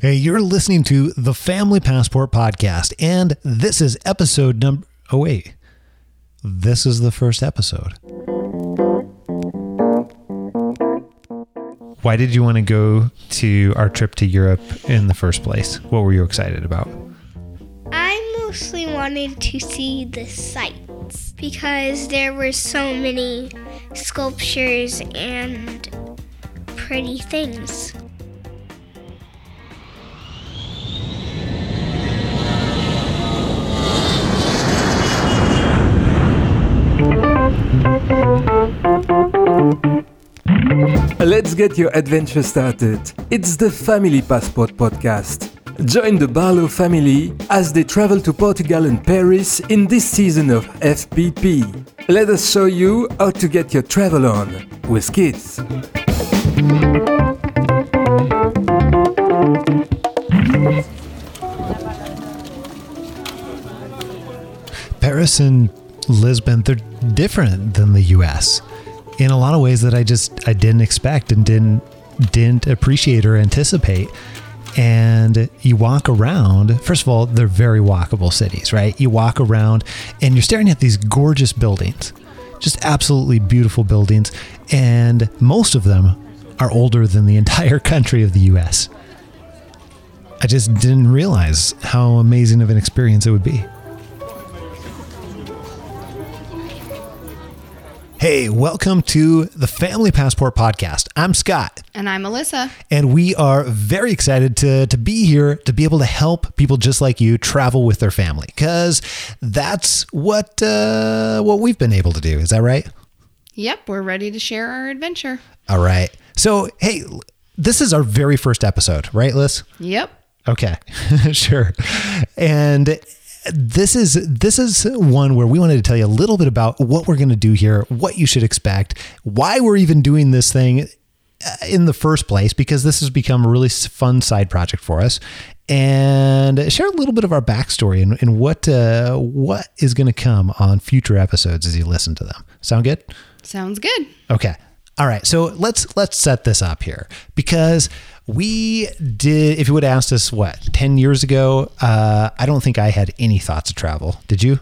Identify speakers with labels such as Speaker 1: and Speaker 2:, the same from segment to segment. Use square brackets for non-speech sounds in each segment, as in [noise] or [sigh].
Speaker 1: Hey, you're listening to the Family Passport Podcast, and this is episode number. Oh, wait. This is the first episode. Why did you want to go to our trip to Europe in the first place? What were you excited about?
Speaker 2: I mostly wanted to see the sights because there were so many sculptures and pretty things.
Speaker 3: Let's get your adventure started. It's the Family Passport Podcast. Join the Barlow family as they travel to Portugal and Paris in this season of FPP. Let us show you how to get your travel on with kids.
Speaker 1: Paris and Lisbon, they're different than the US in a lot of ways that I just I didn't expect and didn't didn't appreciate or anticipate. And you walk around, first of all, they're very walkable cities, right? You walk around and you're staring at these gorgeous buildings, just absolutely beautiful buildings. And most of them are older than the [laughs] entire country of the US. I just didn't realize how amazing of an experience it would be. Hey, welcome to the Family Passport Podcast. I'm Scott,
Speaker 4: And I'm Melissa.
Speaker 1: and we are very excited to, to be here to be able to help people just like you travel with their family because that's what uh, what we've been able to do. Is that right?
Speaker 4: Yep, we're ready to share our adventure.
Speaker 1: All right. So, hey, this is our very first episode, right, Liz?
Speaker 4: Yep.
Speaker 1: Okay, [laughs] sure. And this is this is one where we wanted to tell you a little bit about what we're going to do here, what you should expect, why we're even doing this thing uh, in the first place, because this has become a really fun side project for us, and share a little bit of our backstory and, and what uh, what is going to come on future episodes as you listen to them. Sound good?
Speaker 4: Sounds good.
Speaker 1: Okay. All right. So let's let's set this up here because we did. If you would have asked us what ten years ago, uh, I don't think I had any thoughts of travel. Did you?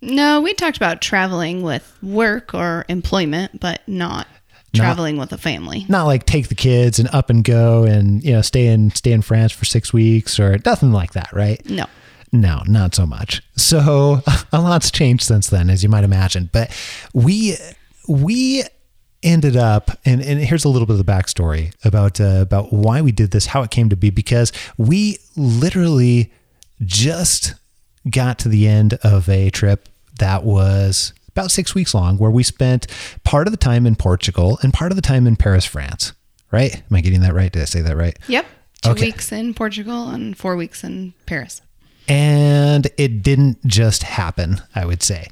Speaker 4: No, we talked about traveling with work or employment, but not traveling with a family.
Speaker 1: Not like take the kids and up and go and you know stay in stay in France for six weeks or nothing like that, right?
Speaker 4: No.
Speaker 1: No, not so much. So [laughs] a lot's changed since then, as you might imagine. But we we ended up, and, and here's a little bit of the backstory about uh, about why we did this, how it came to be, because we literally just got to the end of a trip that was about six weeks long, where we spent part of the time in Portugal and part of the time in Paris, France. Right? Am I getting that right? Did I say that right?
Speaker 4: Yep. Two
Speaker 1: Okay.
Speaker 4: weeks in Portugal and four weeks in Paris.
Speaker 1: and it didn't just happen i would say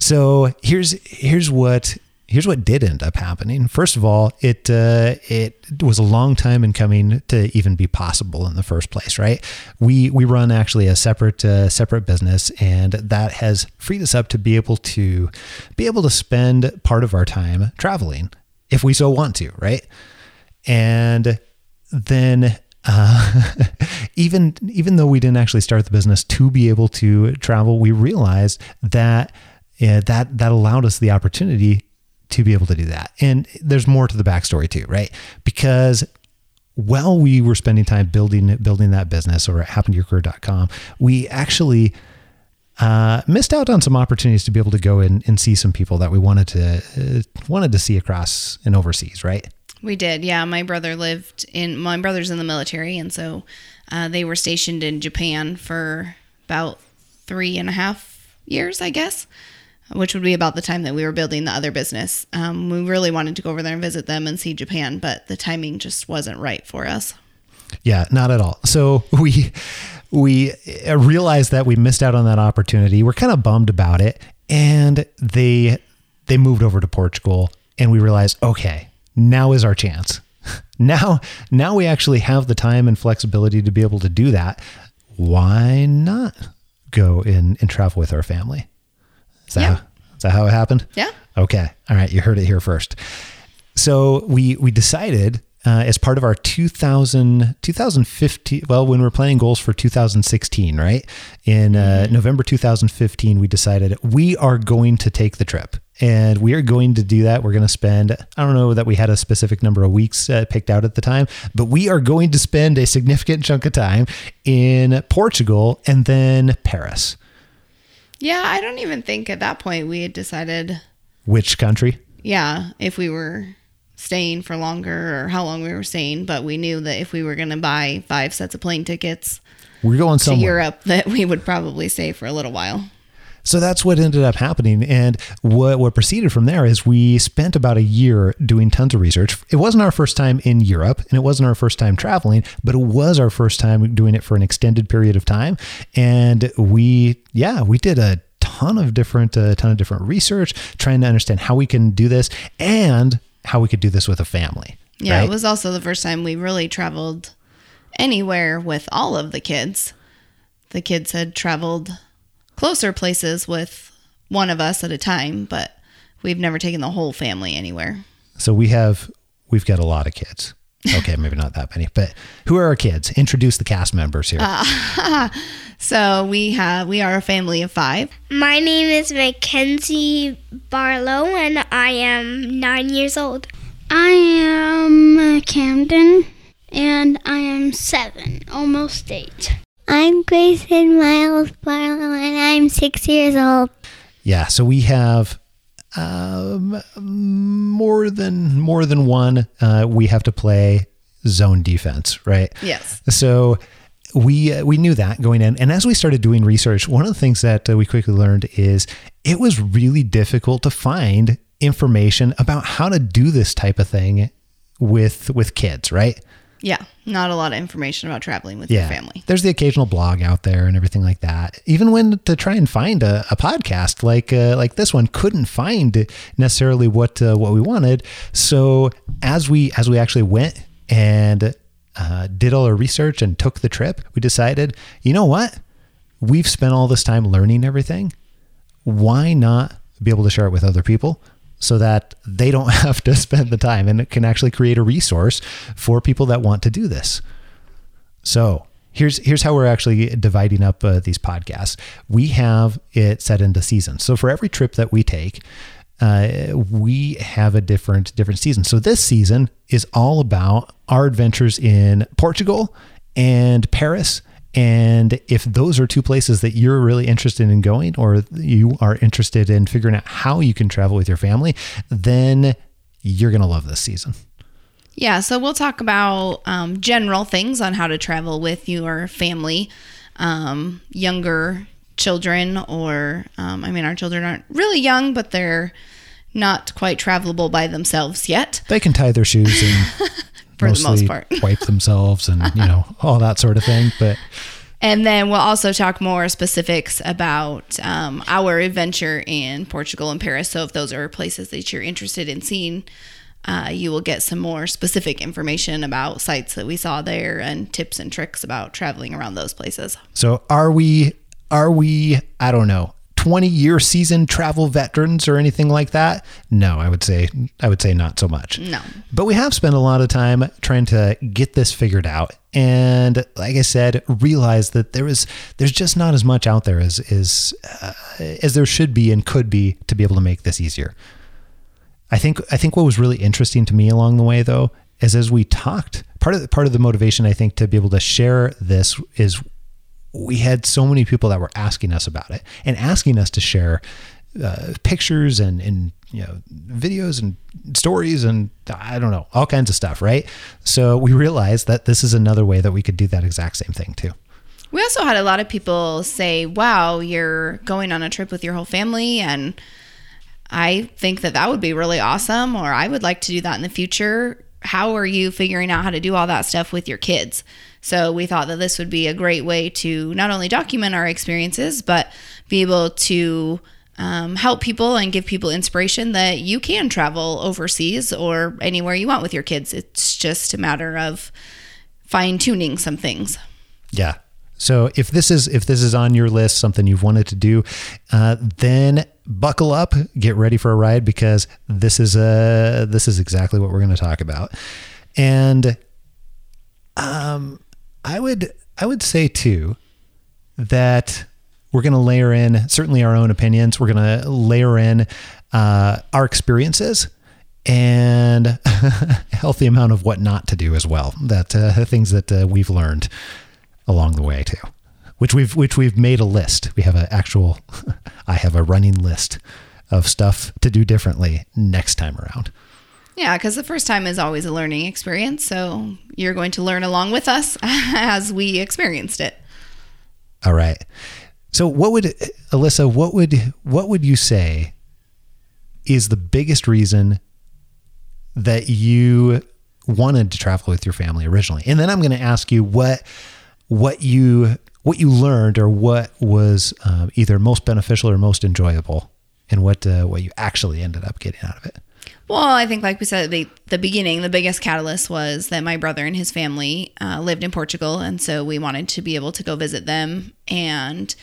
Speaker 1: so here's here's what here's what did end up happening. First of all it uh, it was a long time in coming to even be possible in the first place right? We we run actually a separate uh, separate business and that has freed us up to be able to be able to spend part of our time traveling if we so want to right? And then uh, [laughs] even even though we didn't actually start the business to be able to travel, we realized that uh, that that allowed us the opportunity to be able to do that. And there's more to the backstory too, right? Because while we were spending time building building that business or at happentoyourcareer.com, we actually uh, missed out on some opportunities to be able to go in and see some people that we wanted to uh, wanted to see across and overseas, right?
Speaker 4: We did. Yeah. My brother lived in, my brother's in the military. And so uh, they were stationed in Japan for about three and a half years, I guess, which would be about the time that we were building the other business. Um, we really wanted to go over there and visit them and see Japan, but the timing just wasn't right for us.
Speaker 1: Yeah, not at all. So [laughs] we we realized that we missed out on that opportunity. We're kind of bummed about it, and they they moved over to Portugal, and we realized, okay, now is our chance. [laughs] Now, now we actually have the time and flexibility to be able to do that. Why not go in and travel with our family? Is that,
Speaker 4: Yeah.
Speaker 1: how, is that how it happened?
Speaker 4: Yeah.
Speaker 1: Okay. All right. You heard it here first. So we we decided uh, as part of our 2000, 2015. Well, when we we're planning goals for 2016, right? In uh, November 2015, we decided we are going to take the trip. And we are going to do that. We're going to spend, I don't know that we had a specific number of weeks uh, picked out at the time, but we are going to spend a significant chunk of time in Portugal and then Paris.
Speaker 4: Yeah, I don't even think at that point we had decided,
Speaker 1: Which country?
Speaker 4: yeah, if we were staying for longer or how long we were staying, but we knew that if we were going to buy five sets of plane tickets
Speaker 1: We're going somewhere to.
Speaker 4: Europe, [laughs] that we would probably stay for a little while.
Speaker 1: So that's what ended up happening. And what, what proceeded from there is we spent about a year doing tons of research. It wasn't our first time in Europe and it wasn't our first time traveling, but it was our first time doing it for an extended period of time. And we, yeah, we did a ton of different, a ton of different research, trying to understand how we can do this and how we could do this with a family.
Speaker 4: Yeah,
Speaker 1: right?
Speaker 4: it was also the first time we really traveled anywhere with all of the kids. The kids had traveled closer places with one of us at a time, but we've never taken the whole family anywhere.
Speaker 1: So we have we've got a lot of kids. Okay, maybe not that many, but who are our kids? Introduce the cast members here. [laughs]
Speaker 4: So we have we are a family of five.
Speaker 2: My name is Mackenzie Barlow, and I am nine years old. I am uh, Camden, and I am seven, almost eight. I'm Grayson Miles Barlow, and I'm six years old.
Speaker 1: Yeah, so we have um, more than more than one. Uh, we have to play zone defense, right?
Speaker 4: Yes.
Speaker 1: So we uh, we knew that going in, and as we started doing research, one of the things that uh, we quickly learned is it was really difficult to find information about how to do this type of thing with with kids, right?
Speaker 4: Yeah. Not a lot of information about traveling with your family.
Speaker 1: There's the occasional blog out there and everything like that. Even when to try and find a, a podcast like uh, like this one, couldn't find necessarily what uh, what we wanted. So as we as we actually went and uh, did all our research and took the trip, we decided, you know what? We've spent all this time learning everything. Why not be able to share it with other people? So that they don't [laughs] have to spend the time and it can actually create a resource for people that want to do this. So here's here's how we're actually dividing up uh, these podcasts. We have it set into seasons. So for every trip that we take, uh, we have a different different season. So this season is all about our adventures in Portugal and Paris. And if those are two places that you're really interested in going, or you are interested in figuring out how you can travel with your family, then you're going to love this season.
Speaker 4: Yeah, so we'll talk about um, general things on how to travel with your family, um, younger children, or um, I mean, our children aren't really young, but they're not quite travelable by themselves yet.
Speaker 1: They can tie their shoes and [laughs]
Speaker 4: For the most part. [laughs]
Speaker 1: wipe themselves and you know all that sort of thing. But
Speaker 4: And then we'll also talk more specifics about um, our adventure in Portugal and Paris. So if those are places that you're interested in seeing, uh, you will get some more specific information about sites that we saw there and tips and tricks about traveling around those places.
Speaker 1: so are we? Are we? I don't know. 20 year season travel veterans or anything like that? No, I would say I would say not so much.
Speaker 4: No.
Speaker 1: But we have spent a lot of time trying to get this figured out. And like I said, realize that there is there's just not as much out there as is uh, as there should be and could be to be able to make this easier. I think I think what was really interesting to me along the way though is as we talked, part of the, part of the motivation I think to be able to share this is we had so many people that were asking us about it and asking us to share uh, pictures and, and you know videos and stories and I don't know all kinds of stuff, right? So we realized that this is another way that we could do that exact same thing too.
Speaker 4: We also had a lot of people say, wow, you're going on a trip with your whole family. And I think that that would be really awesome, or I would like to do that in the future. How are you figuring out how to do all that stuff with your kids? So we thought that this would be a great way to not only document our experiences, but be able to um, help people and give people inspiration that you can travel overseas or anywhere you want with your kids. It's just a matter of fine tuning some things.
Speaker 1: Yeah. So if this is if this is on your list, something you've wanted to do, uh, then buckle up, get ready for a ride because this is uh this is exactly what we're going to talk about. And um, I would I would say too that we're going to layer in certainly our own opinions. We're going to layer in uh, our experiences and [laughs] a healthy amount of what not to do as well. That uh, things that uh, we've learned along the way too, which we've which we've made a list. We have an actual. [laughs] I have a running list of stuff to do differently next time around.
Speaker 4: Yeah, because the first time is always a learning experience. So you're going to learn along with us [laughs] as we experienced it.
Speaker 1: All right. So what would Alyssa, what would what would you say is the biggest reason that you wanted to travel with your family originally? And then I'm going to ask you what what you what you learned or what was uh, either most beneficial or most enjoyable, and what uh, what you actually ended up getting out of it.
Speaker 4: Well, I think, like we said at the, the beginning, the biggest catalyst was that my brother and his family uh, lived in Portugal. And so we wanted to be able to go visit them. And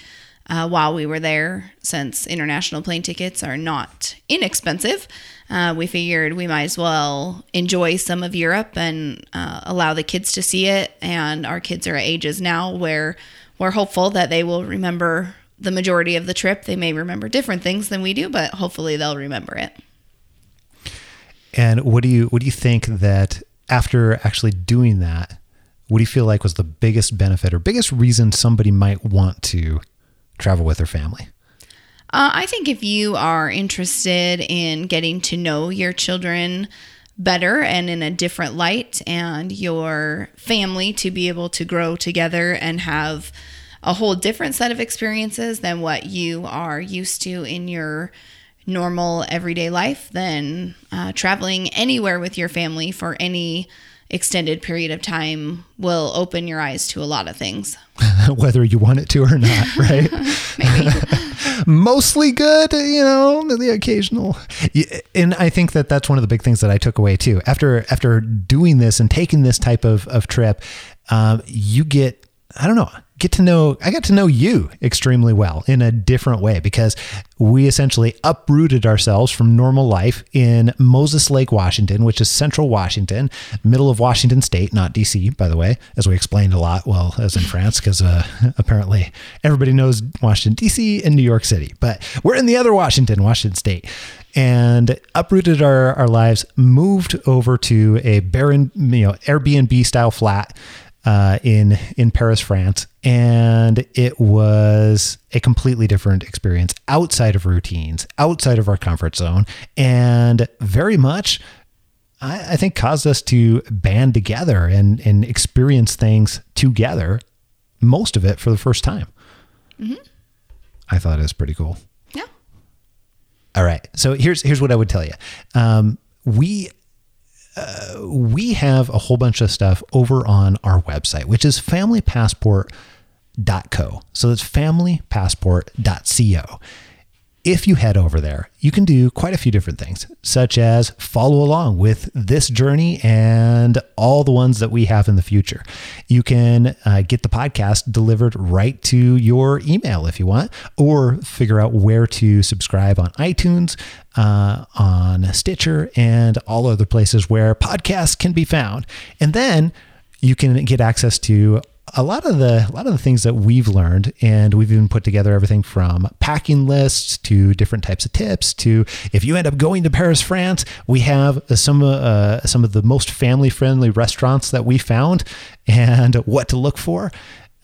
Speaker 4: uh, while we were there, since international plane tickets are not inexpensive, uh, we figured we might as well enjoy some of Europe and uh, allow the kids to see it. And our kids are at ages now where we're hopeful that they will remember the majority of the trip. They may remember different things than we do, but hopefully they'll remember it.
Speaker 1: And what do you what do you think that after actually doing that, what do you feel like was the biggest benefit or biggest reason somebody might want to travel with their family?
Speaker 4: Uh, I think if you are interested in getting to know your children better and in a different light, and your family to be able to grow together and have a whole different set of experiences than what you are used to in your normal everyday life, then uh, traveling anywhere with your family for any extended period of time will open your eyes to a lot of things. [laughs]
Speaker 1: Whether you want it to or not, [laughs] right? [laughs] Mostly good, you know, the occasional. And I think that that's one of the big things that I took away too. After after doing this and taking this type of, of trip, um, you get, I don't know, get to know I got to know you extremely well in a different way because we essentially uprooted ourselves from normal life in Moses Lake, Washington, which is central Washington, middle of Washington state, not DC, by the way, as we explained a lot, well, as in France, because uh, [laughs] apparently everybody knows Washington, DC and New York City, but we're in the other Washington, Washington state. And uprooted our, our lives, moved over to a barren, you know, Airbnb style flat uh, in in Paris, France, and it was a completely different experience outside of routines, outside of our comfort zone, and very much. I, I think caused us to band together and, and experience things together, most of it for the first time. Mm-hmm. I thought it was pretty cool.
Speaker 4: Yeah.
Speaker 1: All right. So here's here's what I would tell you. Um, we we have a whole bunch of stuff over on our website, which is familypassport.co. So that's familypassport.co if you head over there, you can do quite a few different things, such as follow along with this journey and all the ones that we have in the future. You can uh, get the podcast delivered right to your email if you want, or figure out where to subscribe on iTunes, uh, on Stitcher, and all other places where podcasts can be found. And then you can get access to a lot of the a lot of the things that we've learned and we've even put together everything from packing lists to different types of tips to if you end up going to Paris France we have some uh, some of the most family friendly restaurants that we found and [laughs] what to look for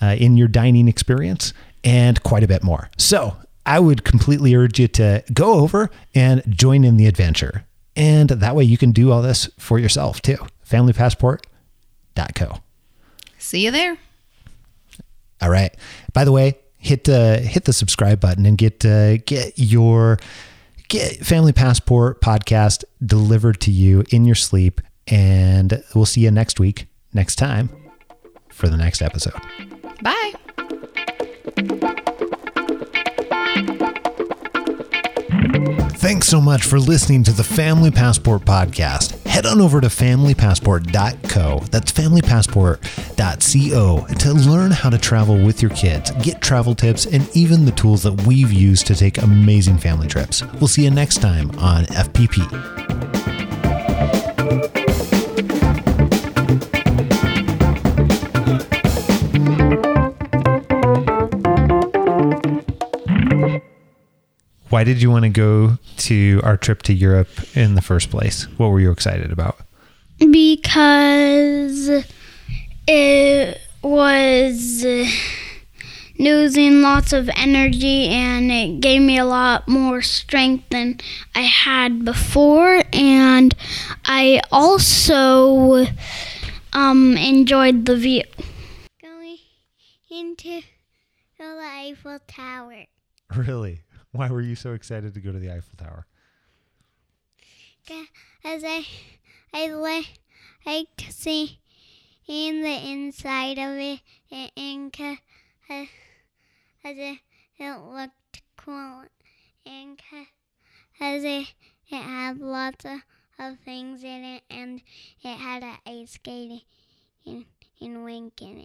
Speaker 1: uh, in your dining experience and quite a bit more. So I would completely urge you to go over and join in the adventure. And that way you can do all this for yourself too. Familypassport.co
Speaker 4: See you there.
Speaker 1: All right. By the way, hit uh, hit the subscribe button and get uh, get your get Family Passport podcast delivered to you in your sleep. And we'll see you next week, next time, for the next episode.
Speaker 4: Bye.
Speaker 1: Thanks so much for listening to the Family Passport podcast. Head on over to familypassport.co, that's familypassport.co, to learn how to travel with your kids, get travel tips, and even the tools that we've used to take amazing family trips. We'll see you next time on FPP. Why did you want to go to our trip to Europe in the first place? What were you excited about?
Speaker 2: Because it was losing lots of energy and it gave me a lot more strength than I had before. And I also um, enjoyed the view. Going into the Eiffel Tower.
Speaker 1: Really? [laughs] Why were you so excited to go to the Eiffel Tower?
Speaker 2: Because I, I like, like to see in the inside of it and because it, it looked cool and because it, it had lots of, of things in it and it had an ice skating in, in wink in